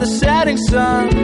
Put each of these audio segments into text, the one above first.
the setting sun,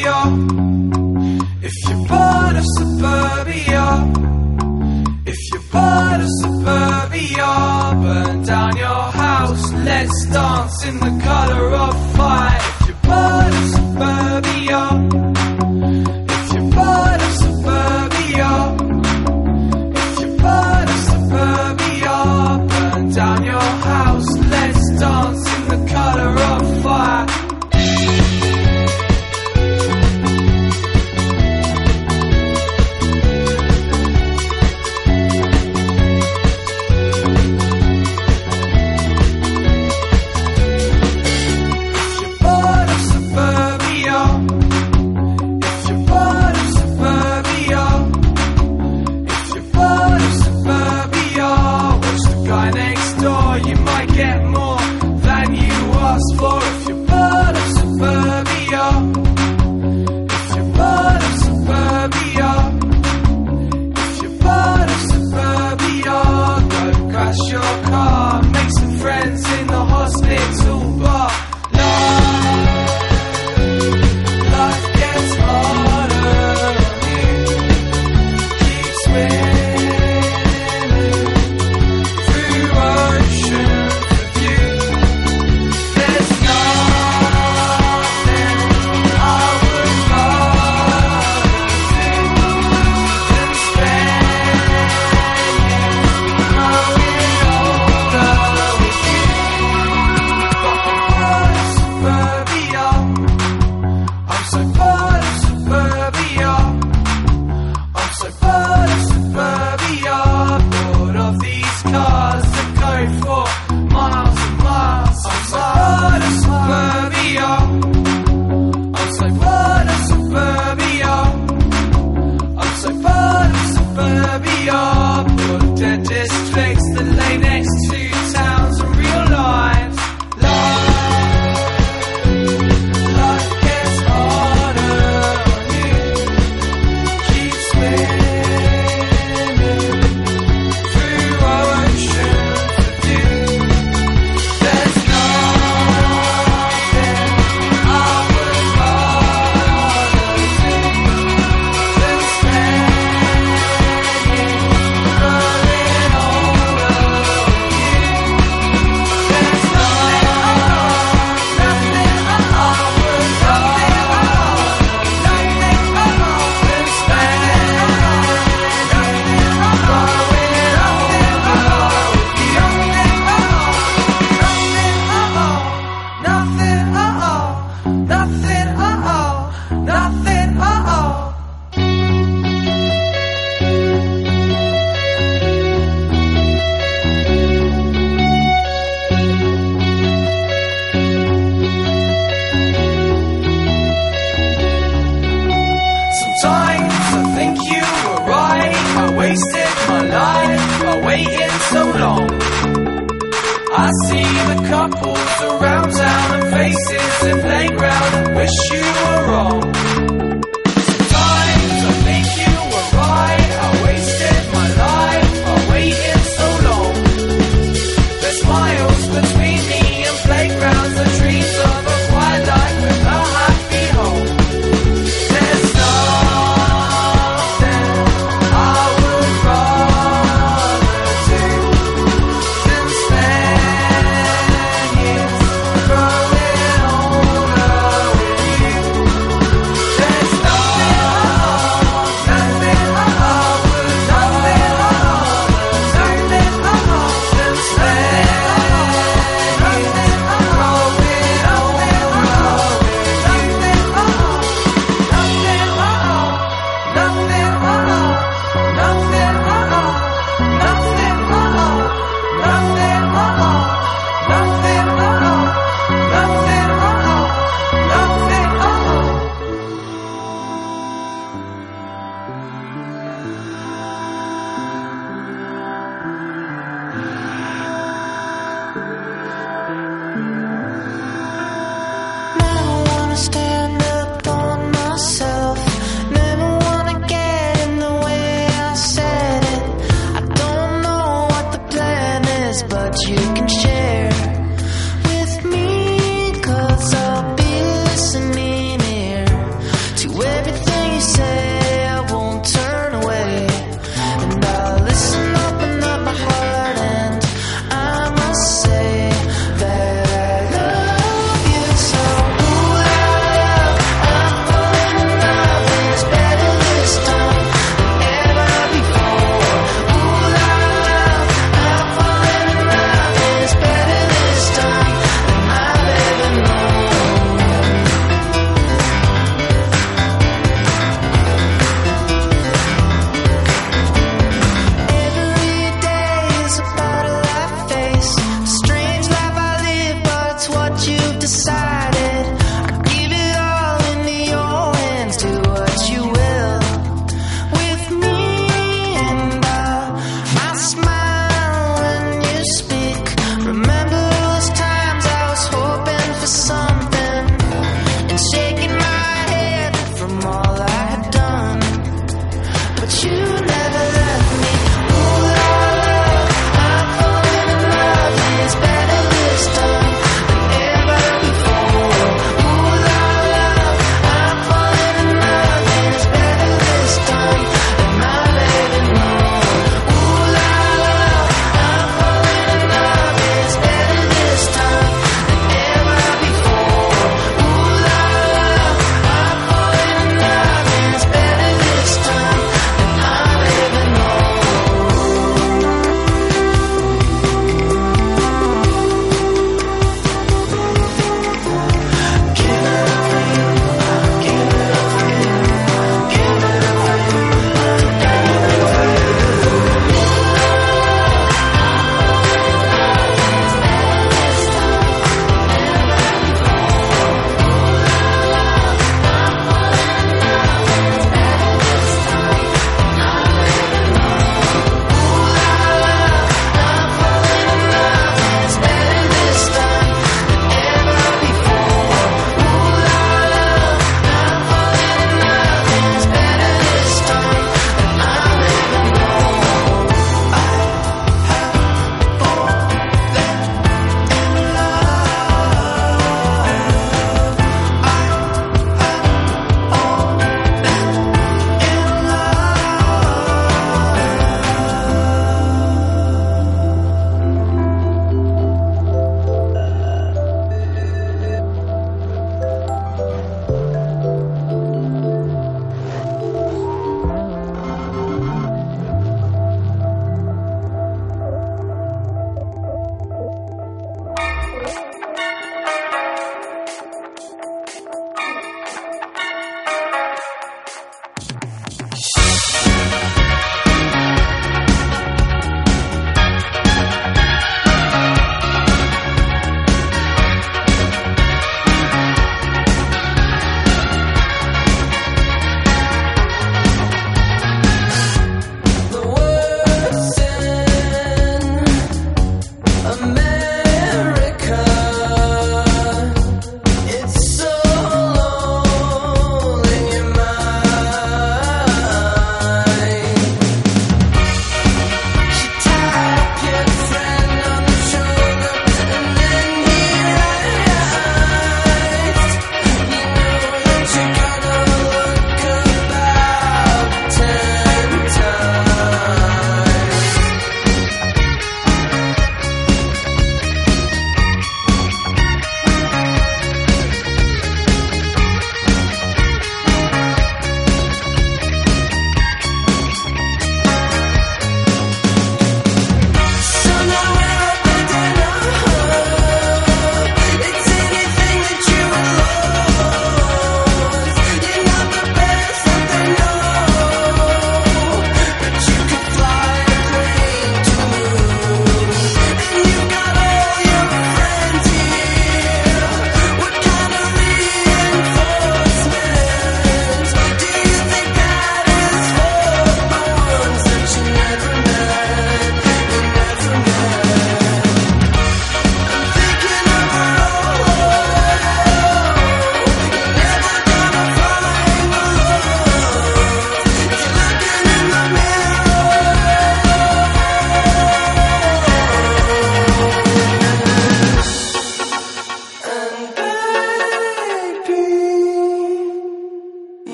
suburbia, if you're part of suburbia, if you're part of suburbia, burn down your house. Let's dance in the color of